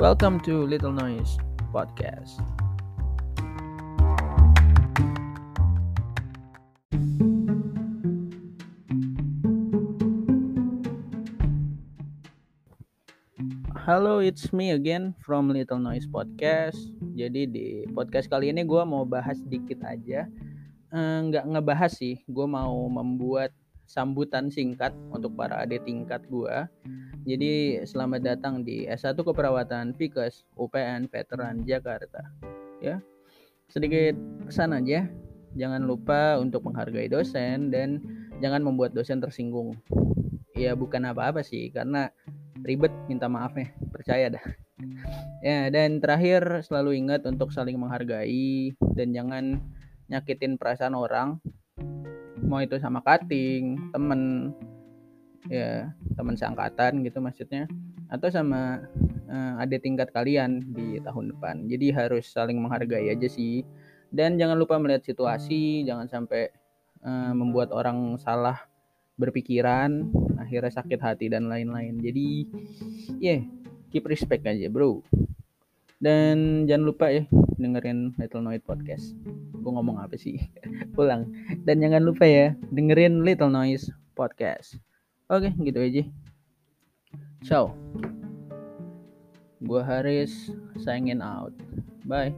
Welcome to Little Noise Podcast. Halo, it's me again from Little Noise Podcast. Jadi di podcast kali ini gue mau bahas dikit aja. Eh, nggak ngebahas sih, gue mau membuat sambutan singkat untuk para adik tingkat gue. Jadi selamat datang di S1 Keperawatan Fikes UPN Veteran Jakarta. Ya, sedikit pesan aja. Jangan lupa untuk menghargai dosen dan jangan membuat dosen tersinggung. Ya bukan apa-apa sih, karena ribet minta maafnya percaya dah ya dan terakhir selalu ingat untuk saling menghargai dan jangan nyakitin perasaan orang mau itu sama cutting temen ya teman seangkatan gitu maksudnya. Atau sama uh, ada tingkat kalian di tahun depan. Jadi harus saling menghargai aja sih. Dan jangan lupa melihat situasi jangan sampai uh, membuat orang salah berpikiran akhirnya sakit hati dan lain-lain. Jadi ya yeah, keep respect aja bro. Dan jangan lupa ya dengerin Little Noise Podcast. Gue ngomong apa sih? Pulang. Dan jangan lupa ya dengerin Little Noise Podcast oke gitu aja. Ciao. Gue Haris signing out. Bye